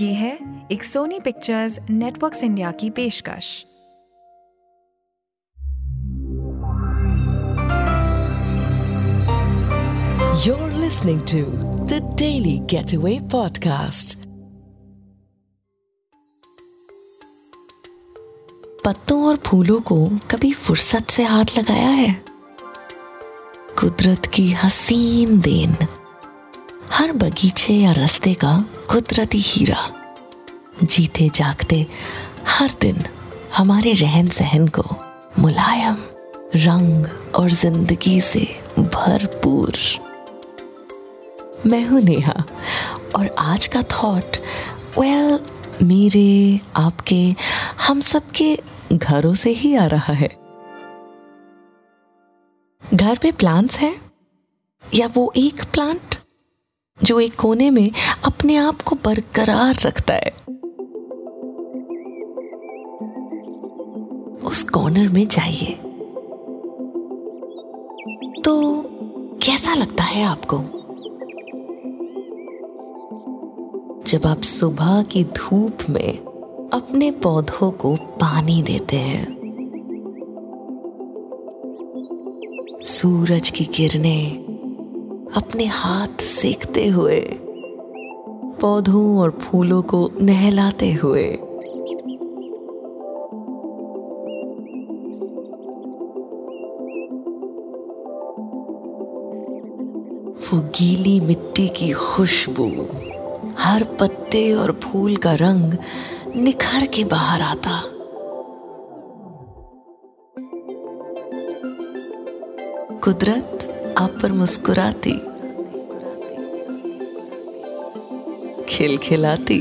ये है एक सोनी पिक्चर्स नेटवर्क्स इंडिया की पेशकश। You're listening to the Daily Getaway Podcast. पत्तों और फूलों को कभी फुर्सत से हाथ लगाया है? कुदरत की हसीन देन। हर बगीचे या रास्ते का कुदरती हीरा। जीते जागते हर दिन हमारे रहन सहन को मुलायम रंग और ज़िंदगी से भरपूर। मैं हूँ नेहा और आज का थॉट वेल मेरे, आपके, हम सबके घरों से ही आ रहा है। घर पे प्लांट्स हैं या वो एक प्लांट जो एक कोने में अपने आप को बरकरार रखता है। उस कॉर्नर में जाइए। तो कैसा लगता है आपको? जब आप सुबह की धूप में अपने पौधों को पानी देते हैं, सूरज की किरणें अपने हाथ सेकते हुए, पौधों और फूलों को नहलाते हुए। वो गीली मिट्टी की खुशबू, हर पत्ते और फूल का रंग निखर के बाहर आता। कुदरत आप पर मुस्कुराती खिलखिलाती।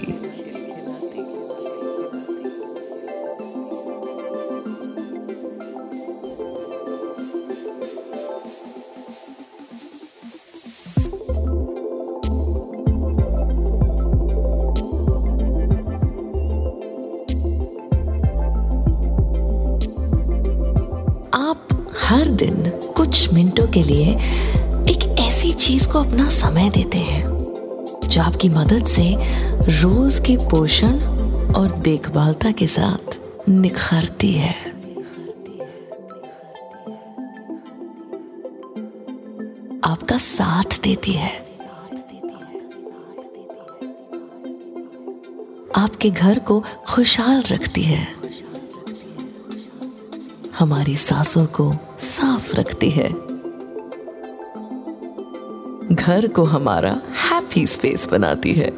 आप हर दिन कुछ मिनटों के लिए एक ऐसी चीज़ को अपना समय देते हैं, जो आपकी मदद से रोज के पोषण और देखभालता के साथ निखरती है। आपका साथ देती है। आपके घर को खुशहाल रखती है। हमारी सांसों को साफ़ रखती है। घर को हमारा हैप्पी स्पेस बनाती है।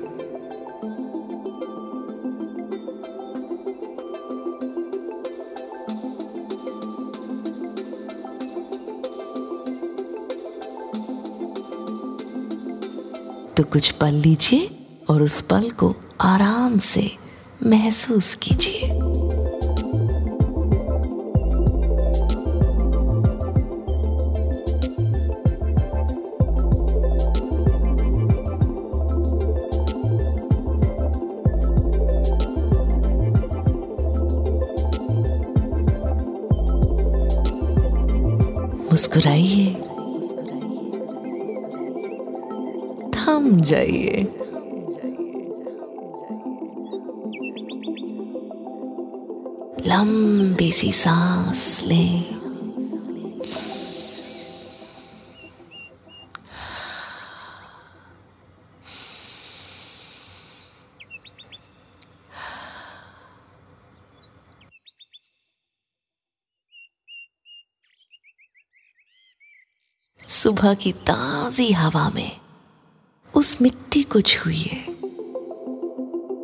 तो कुछ पल लीजिए और उस पल को आराम से महसूस कीजिए। मुस्कुराइए। थम जाइए। लंबी सी सांस लें। सुबह की ताजी हवा में उस मिट्टी को छुइए।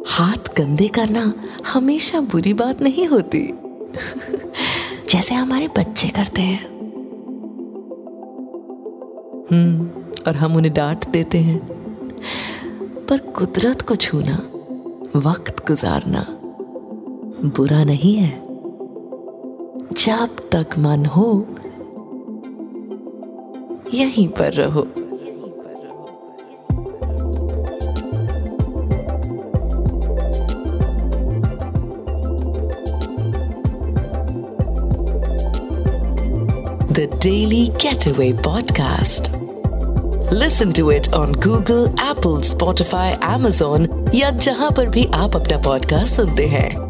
हाथ गंदे करना हमेशा बुरी बात नहीं होती। जैसे हमारे बच्चे करते हैं। हम्म और हम उन्हें डांट देते हैं। पर कुदरत को छूना वक्त गुजारना बुरा नहीं है। जब तक मन हो यहीं पर रहो The Daily Getaway Podcast. Listen to it on Google Apple Spotify Amazon या जहाँ पर भी आप अपना पॉडकास्ट सुनते हैं